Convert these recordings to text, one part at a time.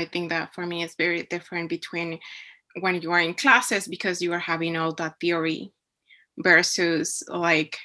I think that for me it's very different between when you are in classes because you are having all that theory versus like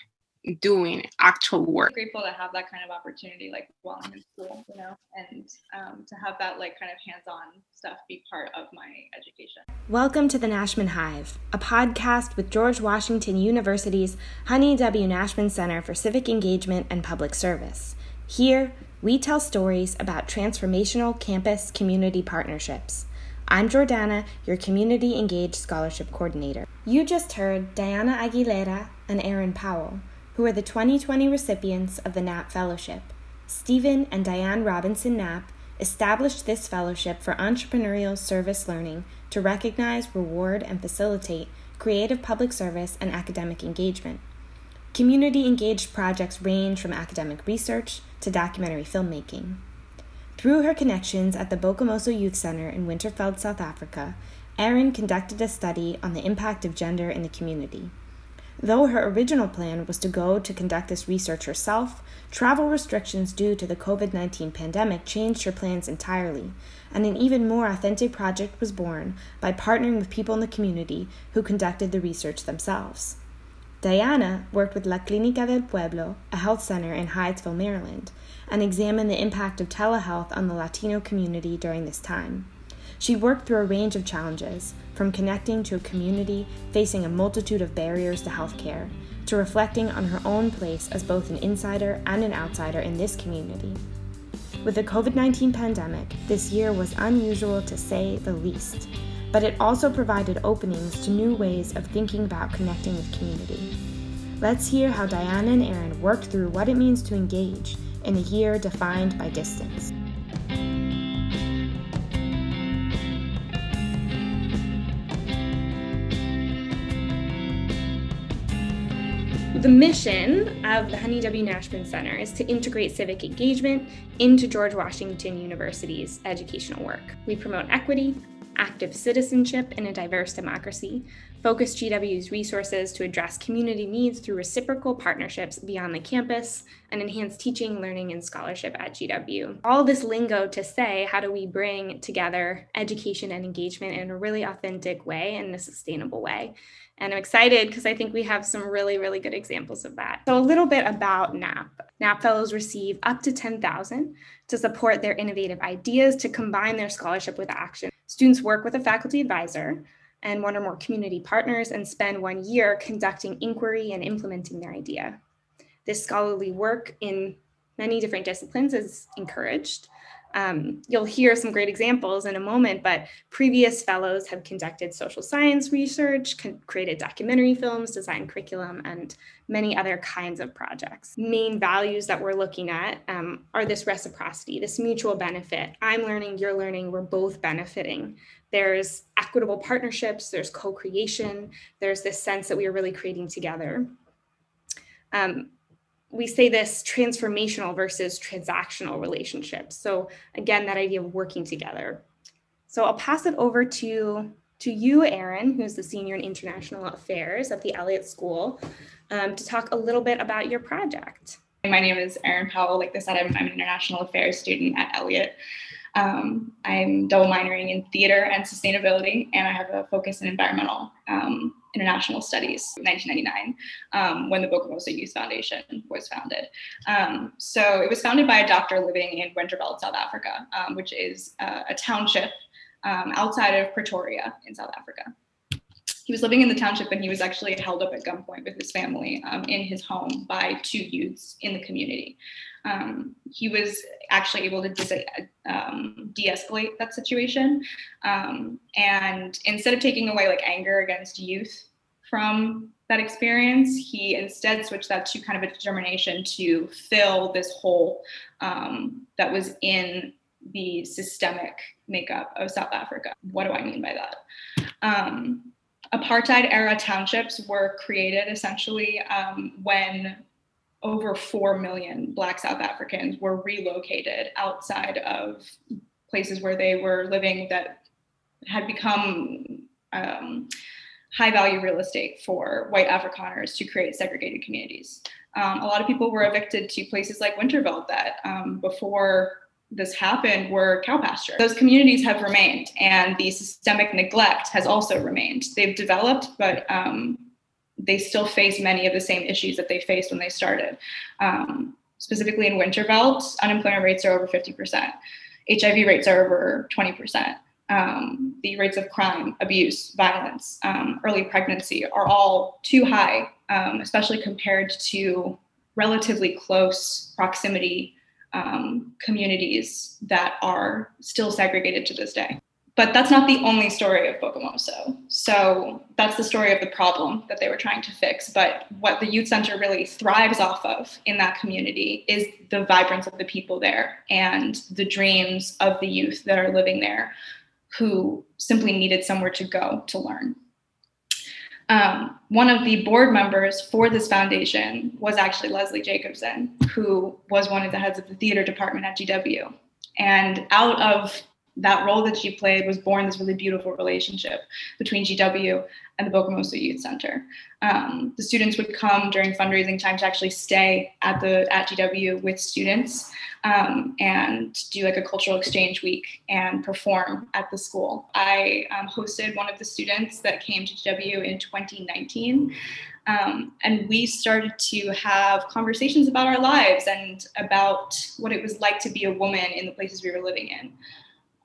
doing actual work. I'm grateful to have that kind of opportunity, like while I'm in school, you know, and um, to have that like kind of hands-on stuff be part of my education. Welcome to the Nashman Hive, a podcast with George Washington University's Honey W. Nashman Center for Civic Engagement and Public Service. Here, we tell stories about transformational campus community partnerships. I'm Jordana, your Community Engaged Scholarship Coordinator. You just heard Diana Aguilera and Erin Powell, who are the 2020 recipients of the Knapp Fellowship. Steven and Diane Robinson Knapp established this fellowship for entrepreneurial service learning to recognize, reward, and facilitate creative public service and academic engagement. Community engaged projects range from academic research to documentary filmmaking. Through her connections at the Bokamoso Youth Center in Winterveld, South Africa, Erin conducted a study on the impact of gender in the community. Though her original plan was to go to conduct this research herself, travel restrictions due to the COVID 19 pandemic changed her plans entirely, and an even more authentic project was born by partnering with people in the community who conducted the research themselves. Diana worked with La Clínica del Pueblo, a health center in Hyattsville, Maryland, and examined the impact of telehealth on the Latino community during this time. She worked through a range of challenges, from connecting to a community facing a multitude of barriers to healthcare, to reflecting on her own place as both an insider and an outsider in this community. With the COVID 19 pandemic, this year was unusual to say the least but it also provided openings to new ways of thinking about connecting with community. Let's hear how Diana and Erin worked through what it means to engage in a year defined by distance. The mission of the Honey W. Nashman Center is to integrate civic engagement into George Washington University's educational work. We promote equity, active citizenship in a diverse democracy, focus GW's resources to address community needs through reciprocal partnerships beyond the campus, and enhance teaching, learning, and scholarship at GW. All this lingo to say, how do we bring together education and engagement in a really authentic way and a sustainable way? And I'm excited because I think we have some really, really good examples of that. So a little bit about Knapp. Knapp Fellows receive up to 10,000 to support their innovative ideas to combine their scholarship with action. Students work with a faculty advisor and one or more community partners and spend one year conducting inquiry and implementing their idea. This scholarly work in many different disciplines is encouraged. Um, you'll hear some great examples in a moment, but previous fellows have conducted social science research, created documentary films, designed curriculum, and many other kinds of projects. Main values that we're looking at um, are this reciprocity, this mutual benefit. I'm learning, you're learning, we're both benefiting. There's equitable partnerships, there's co creation, there's this sense that we are really creating together. Um, we say this transformational versus transactional relationships. So again, that idea of working together. So I'll pass it over to, to you, Erin, who's the senior in international affairs at the Elliott School, um, to talk a little bit about your project. My name is Erin Powell. Like I said, I'm, I'm an international affairs student at Elliott. Um, I'm double minoring in theater and sustainability, and I have a focus in environmental um, international studies 1999 um, when the Bokamoso Youth Foundation was founded. Um, so it was founded by a doctor living in Winterveld, South Africa, um, which is uh, a township um, outside of Pretoria in South Africa. He was living in the township and he was actually held up at gunpoint with his family um, in his home by two youths in the community. Um, he was actually able to de- um, de-escalate that situation. Um, and instead of taking away like anger against youth from that experience he instead switched that to kind of a determination to fill this hole um, that was in the systemic makeup of south africa. What do i mean by that? Um, apartheid era townships were created essentially um, when over 4 million Black South Africans were relocated outside of places where they were living that had become um, high value real estate for white Afrikaners to create segregated communities. Um, a lot of people were evicted to places like Winterveld that um, before this happened were cow pasture. Those communities have remained, and the systemic neglect has also remained. They've developed, but um, they still face many of the same issues that they faced when they started. Um, specifically in Winterveld, unemployment rates are over 50%. HIV rates are over 20%. Um, the rates of crime, abuse, violence, um, early pregnancy are all too high, um, especially compared to relatively close proximity um, communities that are still segregated to this day. But that's not the only story of Bokamoso. So that's the story of the problem that they were trying to fix. But what the youth center really thrives off of in that community is the vibrance of the people there and the dreams of the youth that are living there who simply needed somewhere to go to learn. Um, one of the board members for this foundation was actually Leslie Jacobson, who was one of the heads of the theater department at GW. And out of that role that she played was born this really beautiful relationship between GW and the Bokamoso Youth Center. Um, the students would come during fundraising time to actually stay at the at GW with students um, and do like a cultural exchange week and perform at the school. I um, hosted one of the students that came to GW in 2019. Um, and we started to have conversations about our lives and about what it was like to be a woman in the places we were living in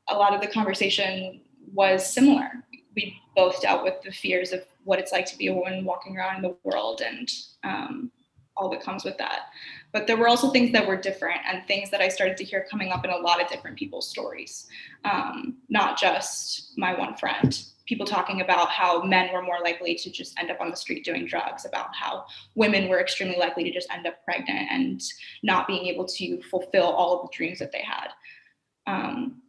a lot of the conversation was similar. We both dealt with the fears of what it's like to be a woman walking around in the world and um, all that comes with that. But there were also things that were different and things that I started to hear coming up in a lot of different people's stories, um, not just my one friend. People talking about how men were more likely to just end up on the street doing drugs, about how women were extremely likely to just end up pregnant and not being able to fulfill all of the dreams that they had. Um,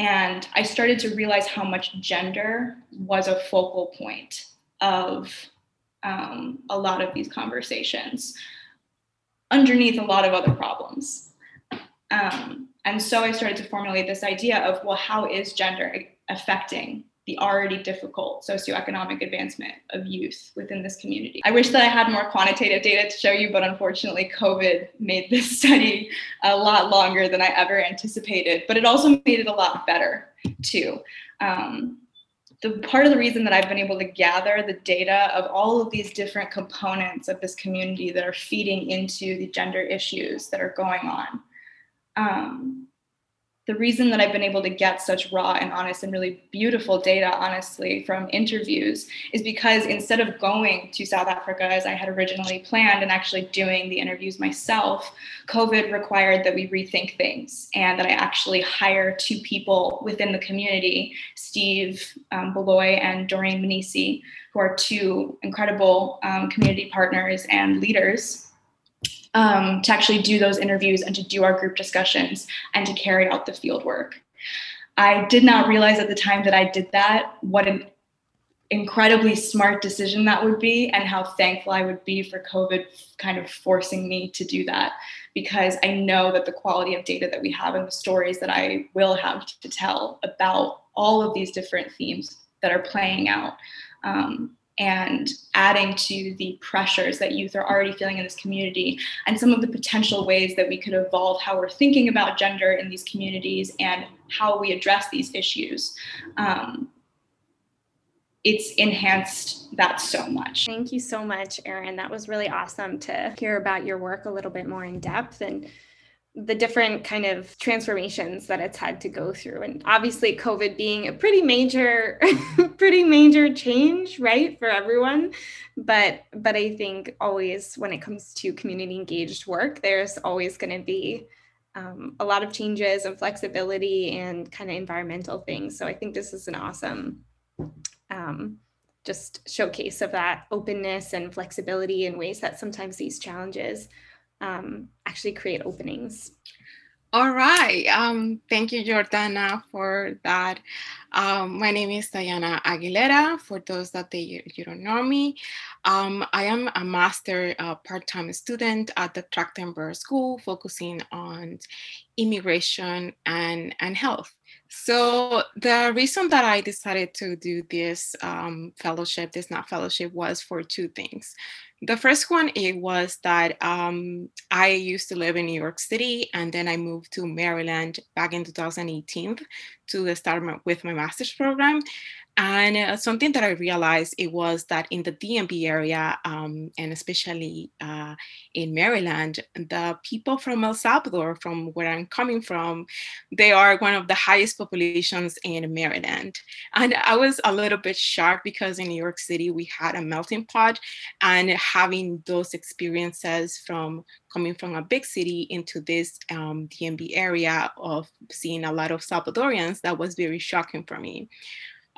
and I started to realize how much gender was a focal point of um, a lot of these conversations, underneath a lot of other problems. Um, and so I started to formulate this idea of well, how is gender affecting the already difficult socioeconomic advancement of youth within this community. I wish that I had more quantitative data to show you, but unfortunately, COVID made this study a lot longer than I ever anticipated, but it also made it a lot better too. Um, the part of the reason that I've been able to gather the data of all of these different components of this community that are feeding into the gender issues that are going on um, the reason that I've been able to get such raw and honest and really beautiful data, honestly, from interviews is because instead of going to South Africa as I had originally planned and actually doing the interviews myself, COVID required that we rethink things and that I actually hire two people within the community, Steve um, Beloy and Doreen Manisi, who are two incredible um, community partners and leaders um, to actually do those interviews and to do our group discussions and to carry out the field work. I did not realize at the time that I did that what an incredibly smart decision that would be and how thankful I would be for COVID kind of forcing me to do that because I know that the quality of data that we have and the stories that I will have to tell about all of these different themes that are playing out um, and adding to the pressures that youth are already feeling in this community and some of the potential ways that we could evolve how we're thinking about gender in these communities and how we address these issues. Um, it's enhanced that so much. Thank you so much, Erin. That was really awesome to hear about your work a little bit more in depth and the different kind of transformations that it's had to go through. And obviously covid being a pretty major pretty major change right for everyone. But but i think always when it comes to community engaged work there's always going to be um, a lot of changes and flexibility and kind of environmental things. So i think this is an awesome um, just showcase of that openness and flexibility in ways that sometimes these challenges um, actually create openings. All right. Um, thank you, Jordana, for that. Um, my name is Diana Aguilera. For those that they, you don't know me, um, I am a master uh, part-time student at the Trachtenberg School, focusing on immigration and, and health. So the reason that I decided to do this um, fellowship, this not fellowship, was for two things. The first one it was that um, I used to live in New York City, and then I moved to Maryland back in 2018 to start my, with my master's program. And uh, something that I realized it was that in the DMV area, um, and especially uh, in Maryland, the people from El Salvador, from where I'm coming from, they are one of the highest populations in Maryland. And I was a little bit shocked because in New York City we had a melting pot, and having those experiences from coming from a big city into this um, DMV area of seeing a lot of Salvadorians, that was very shocking for me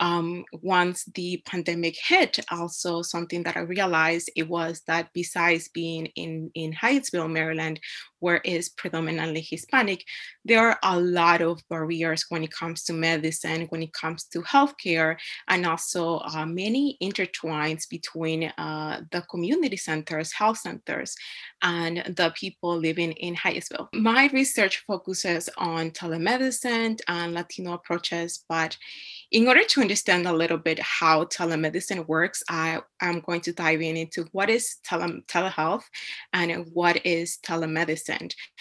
um, once the pandemic hit, also something that I realized it was that besides being in, in Hyattsville, Maryland, where is predominantly Hispanic, there are a lot of barriers when it comes to medicine, when it comes to healthcare, and also uh, many intertwines between uh, the community centers, health centers, and the people living in Hyattsville. My research focuses on telemedicine and Latino approaches, but in order to understand a little bit how telemedicine works, I am going to dive in into what is tele- telehealth and what is telemedicine.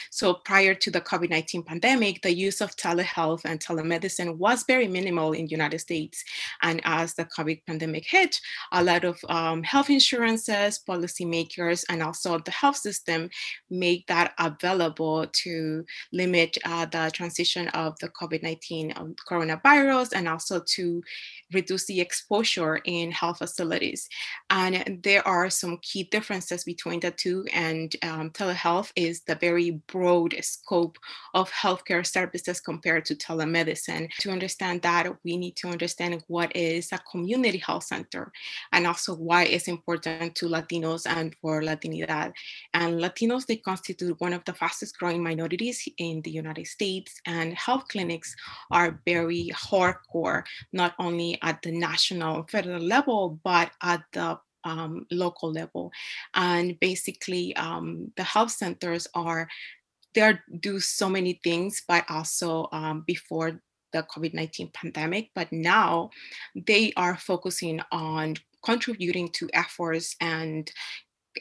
So prior to the COVID-19 pandemic, the use of telehealth and telemedicine was very minimal in the United States. And as the COVID pandemic hit, a lot of um, health insurances, policymakers, and also the health system make that available to limit uh, the transition of the COVID-19 um, coronavirus and also to reduce the exposure in health facilities. And there are some key differences between the two. And um, telehealth is the very broad scope of healthcare services compared to telemedicine. To understand that, we need to understand what is a community health center and also why it's important to Latinos and for Latinidad. And Latinos, they constitute one of the fastest growing minorities in the United States, and health clinics are very hardcore, not only at the national federal level, but at the um, local level. And basically, um, the health centers are they do so many things, but also um, before the COVID 19 pandemic, but now they are focusing on contributing to efforts and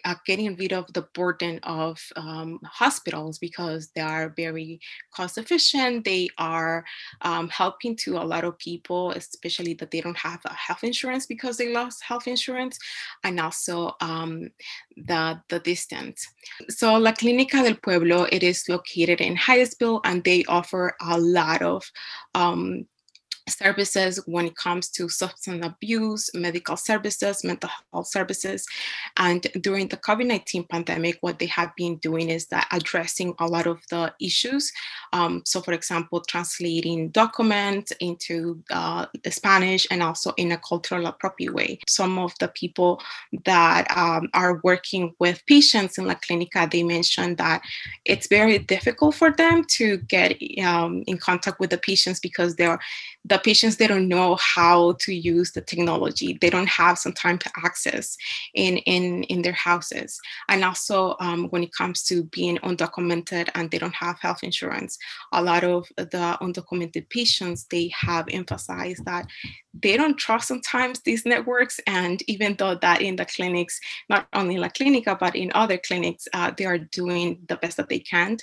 uh, getting rid of the burden of um, hospitals because they are very cost efficient. They are um, helping to a lot of people, especially that they don't have health insurance because they lost health insurance, and also um, the, the distance. So La Clínica del Pueblo, it is located in Hyattsville, and they offer a lot of um, services when it comes to substance abuse, medical services, mental health services. And during the COVID 19 pandemic, what they have been doing is that addressing a lot of the issues. Um, so, for example, translating documents into uh, Spanish and also in a cultural appropriate way. Some of the people that um, are working with patients in La Clinica, they mentioned that it's very difficult for them to get um, in contact with the patients because they're the patients they don't know how to use the technology. They don't have some time to access in in in their houses. And also um, when it comes to being undocumented and they don't have health insurance a lot of the undocumented patients they have emphasized that they don't trust sometimes these networks and even though that in the clinics not only in la clinica but in other clinics uh, they are doing the best that they can.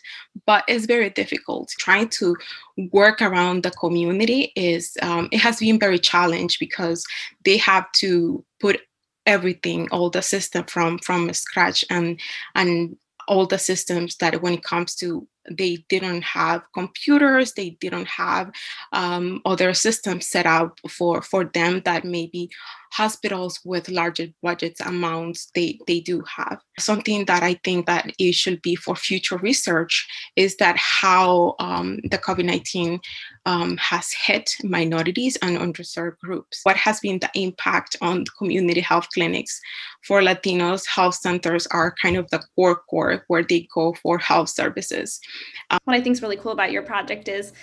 But it's very difficult. Trying to work around the community is um, it has been very challenged because they have to put everything all the system from from scratch and and all the systems that when it comes to they didn't have computers they didn't have um, other systems set up for for them that maybe hospitals with larger budgets amounts they they do have. Something that i think that it should be for future research is that how um, the covid-19 um, has hit minorities and underserved groups. What has been the impact on community health clinics for latinos? Health centers are kind of the core core where they go for health services um, what i think is really cool about your project is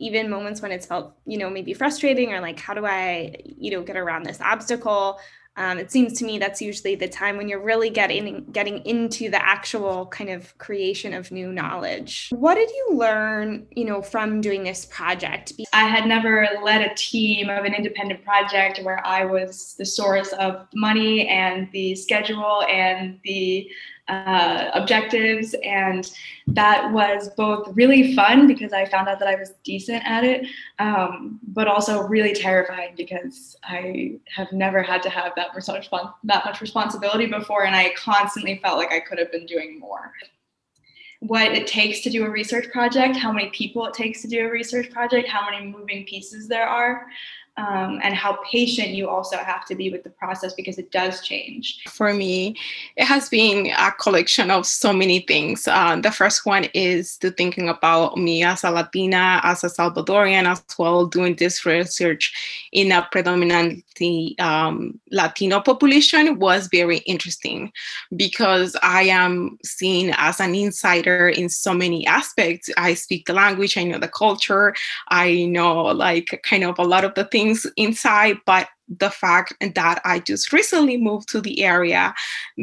even moments when it's felt, you know, maybe frustrating or like, how do I, you know, get around this obstacle? Um, it seems to me that's usually the time when you're really getting getting into the actual kind of creation of new knowledge. What did you learn, you know, from doing this project? I had never led a team of an independent project where I was the source of money and the schedule and the uh, objectives. And that was both really fun because I found out that I was decent at it, um, but also really terrifying because I have never had to have that much, that much responsibility before. And I constantly felt like I could have been doing more what it takes to do a research project, how many people it takes to do a research project, how many moving pieces there are um, and how patient you also have to be with the process because it does change. For me, it has been a collection of so many things. Uh, the first one is to thinking about me as a Latina, as a Salvadorian, as well, doing this research in a predominantly um, Latino population was very interesting because I am seen as an insider in so many aspects. I speak the language, I know the culture, I know like kind of a lot of the things things inside, but the fact that I just recently moved to the area,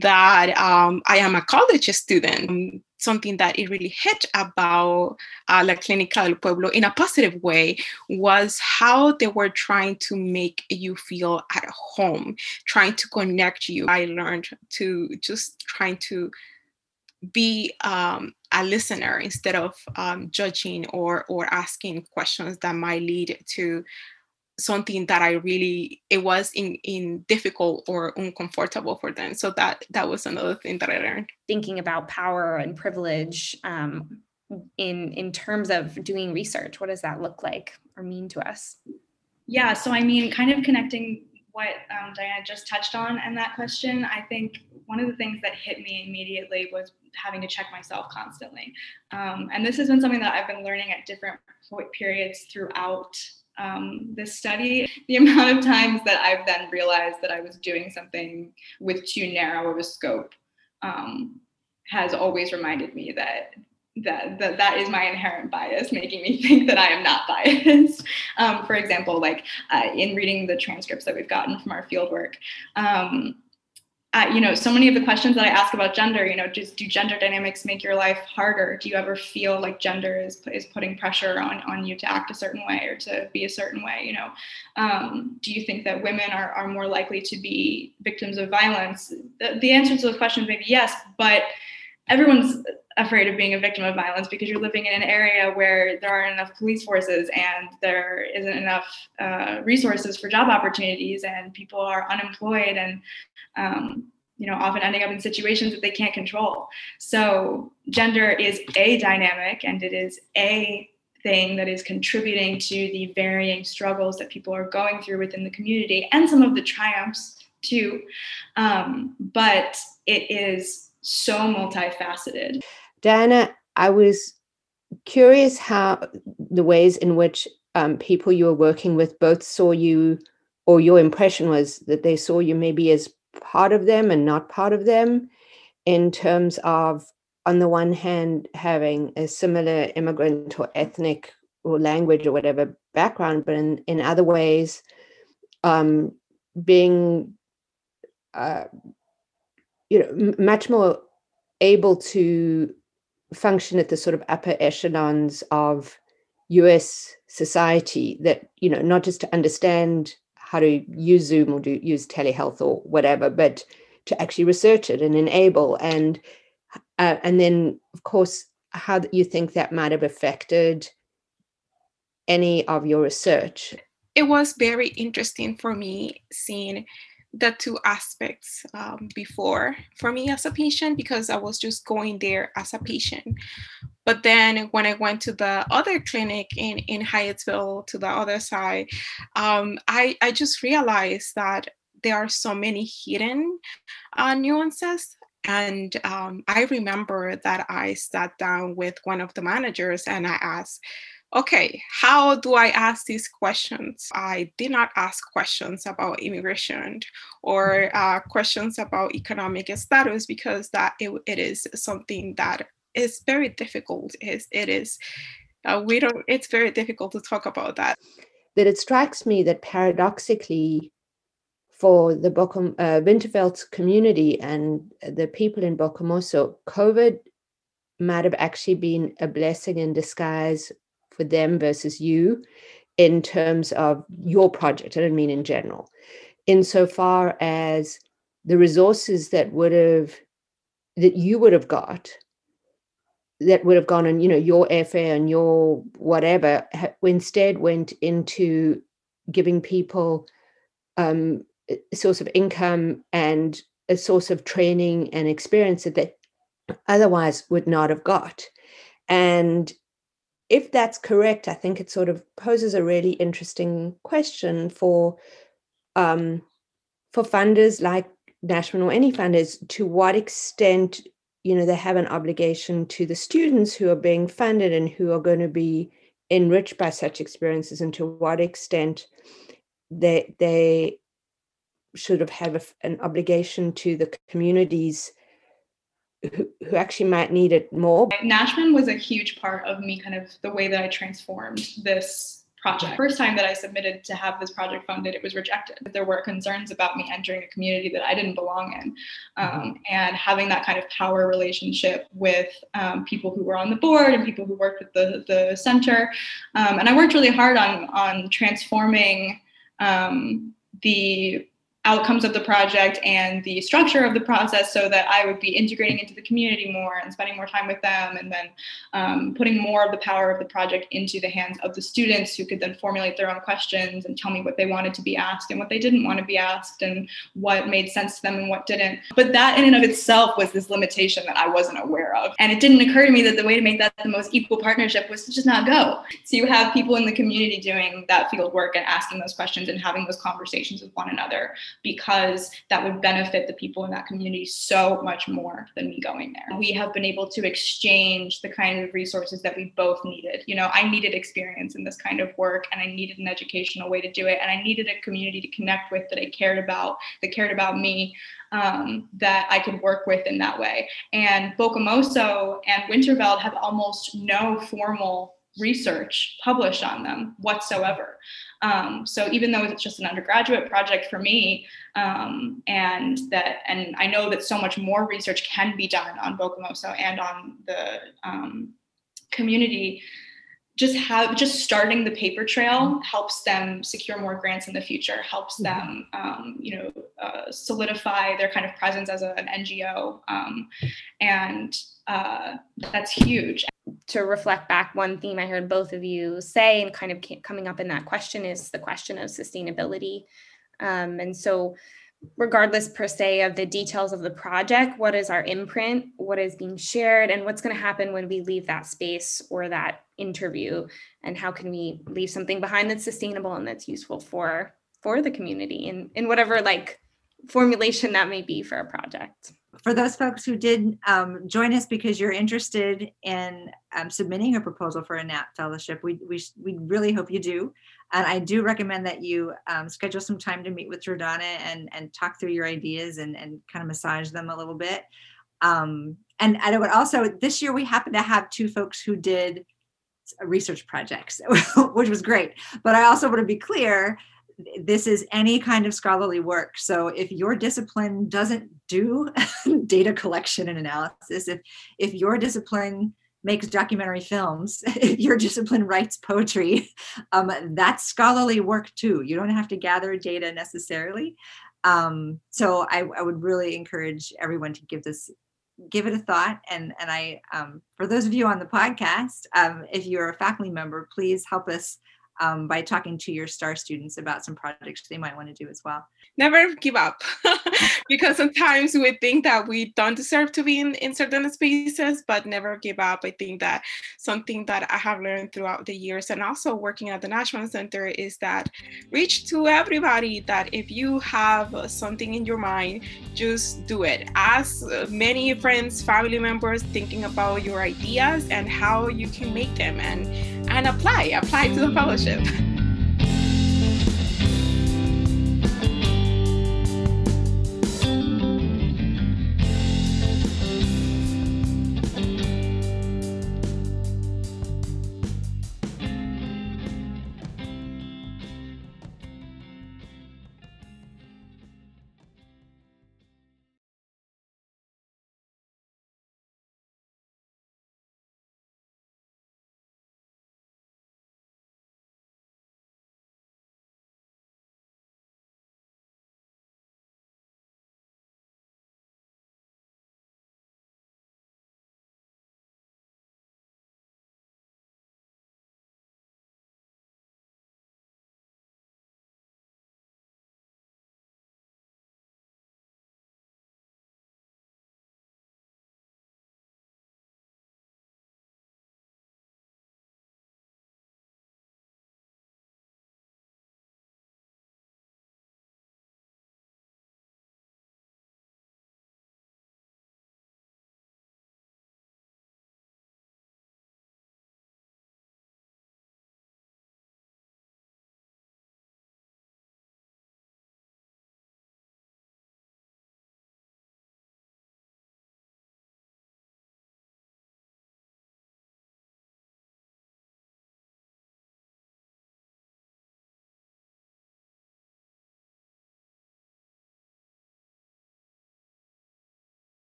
that um, I am a college student. Um, something that it really hit about uh, La Clínica del Pueblo in a positive way was how they were trying to make you feel at home, trying to connect you. I learned to just trying to be um, a listener instead of um, judging or or asking questions that might lead to something that I really it was in in difficult or uncomfortable for them. So that that was another thing that I learned. Thinking about power and privilege um, in in terms of doing research, what does that look like or mean to us? Yeah, so I mean, kind of connecting what um, Diana just touched on and that question, I think one of the things that hit me immediately was having to check myself constantly. Um, and this has been something that I've been learning at different periods throughout um, this study, the amount of times that I've then realized that I was doing something with too narrow of a scope um, has always reminded me that that, that that is my inherent bias making me think that i am not biased. Um, for example like uh, in reading the transcripts that we've gotten from our fieldwork um, uh, you know, so many of the questions that I ask about gender, you know, just do gender dynamics make your life harder? Do you ever feel like gender is is putting pressure on on you to act a certain way or to be a certain way? You know, um, do you think that women are are more likely to be victims of violence? The, the answer to those questions may be yes, but everyone's afraid of being a victim of violence because you're living in an area where there aren't enough police forces and there isn't enough uh, resources for job opportunities and people are unemployed and um, you know often ending up in situations that they can't control. So gender is a dynamic and it is a thing that is contributing to the varying struggles that people are going through within the community and some of the triumphs too. Um, but it is so multifaceted. Diana, I was curious how the ways in which um, people you were working with both saw you, or your impression was that they saw you maybe as part of them and not part of them, in terms of, on the one hand, having a similar immigrant or ethnic or language or whatever background, but in, in other ways, um, being, uh, you know, much more able to function at the sort of upper echelons of US society that, you know, not just to understand how to use Zoom or do use telehealth or whatever, but to actually research it and enable and uh, and then of course how you think that might have affected any of your research. It was very interesting for me seeing the two aspects um, before for me as a patient because I was just going there as a patient. But then when I went to the other clinic in, in Hyattsville to the other side, um, I, I just realized that there are so many hidden uh, nuances and um, I remember that I sat down with one of the managers and I asked, okay, how do I ask these questions? I did not ask questions about immigration or mm-hmm. uh, questions about economic status because that it, it is something that is very difficult. It, it is, uh, we don't, it's very difficult to talk about that. That it strikes me that paradoxically, for the Bocom, uh, community and the people in Bokamoso, COVID might have actually been a blessing in disguise for them versus you in terms of your project. I don't mean in general, insofar as the resources that would have that you would have got that would have gone on you know your airfare and your whatever instead went into giving people um, a source of income and a source of training and experience that they otherwise would not have got and if that's correct i think it sort of poses a really interesting question for um, for funders like Nashman or any funders to what extent you know they have an obligation to the students who are being funded and who are going to be enriched by such experiences and to what extent they they should have have an obligation to the communities who, who actually might need it more. Nashman was a huge part of me kind of the way that I transformed this project. First time that I submitted to have this project funded, it was rejected. There were concerns about me entering a community that I didn't belong in, um, mm-hmm. and having that kind of power relationship with um, people who were on the board and people who worked with the the center. Um, and I worked really hard on on transforming um, the outcomes of the project and the structure of the process so that I would be integrating into the community more and spending more time with them and then um, putting more of the power of the project into the hands of the students who could then formulate their own questions and tell me what they wanted to be asked and what they didn't want to be asked and what made sense to them and what didn't. But that in and of itself was this limitation that I wasn't aware of. And it didn't occur to me that the way to make that the most equal partnership was to just not go. So you have people in the community doing that field work and asking those questions and having those conversations with one another because that would benefit the people in that community so much more than me going there. We have been able to exchange the kind of resources that we both needed. You know, I needed experience in this kind of work and I needed an educational way to do it. And I needed a community to connect with that I cared about, that cared about me. Um, that I could work with in that way. And Bokamoso and Winterveld have almost no formal research published on them whatsoever. Um, so even though it's just an undergraduate project for me, um, and that, and I know that so much more research can be done on Bokamoso and on the um, community just have just starting the paper trail helps them secure more grants in the future helps mm-hmm. them um, you know uh, solidify their kind of presence as a, an ngo um, and uh, that's huge to reflect back one theme i heard both of you say and kind of coming up in that question is the question of sustainability. Um, and so regardless per se of the details of the project what is our imprint? What is being shared? And what's going to happen when we leave that space or that interview? And how can we leave something behind that's sustainable and that's useful for for the community in in whatever like formulation that may be for a project for those folks who did um, join us because you're interested in um, submitting a proposal for a Knapp fellowship, we, we, we really hope you do. And I do recommend that you um, schedule some time to meet with Jordana and, and talk through your ideas and, and kind of massage them a little bit. Um, and, and I would also, this year we happen to have two folks who did research projects, which was great. But I also want to be clear this is any kind of scholarly work. So if your discipline doesn't do data collection and analysis, if if your discipline makes documentary films, if your discipline writes poetry, um, that's scholarly work too. You don't have to gather data necessarily. Um, so I, I, would really encourage everyone to give this give it a thought and and i um, for those of you on the podcast um, if you're a faculty member please help us um, by talking to your star students about some projects they might want to do as well. Never give up because sometimes we think that we don't deserve to be in, in certain spaces, but never give up. I think that something that I have learned throughout the years and also working at the Nashman Center is that reach to everybody that if you have something in your mind, just do it. Ask many friends, family members thinking about your ideas and how you can make them and and apply, apply to the fellowship impressive.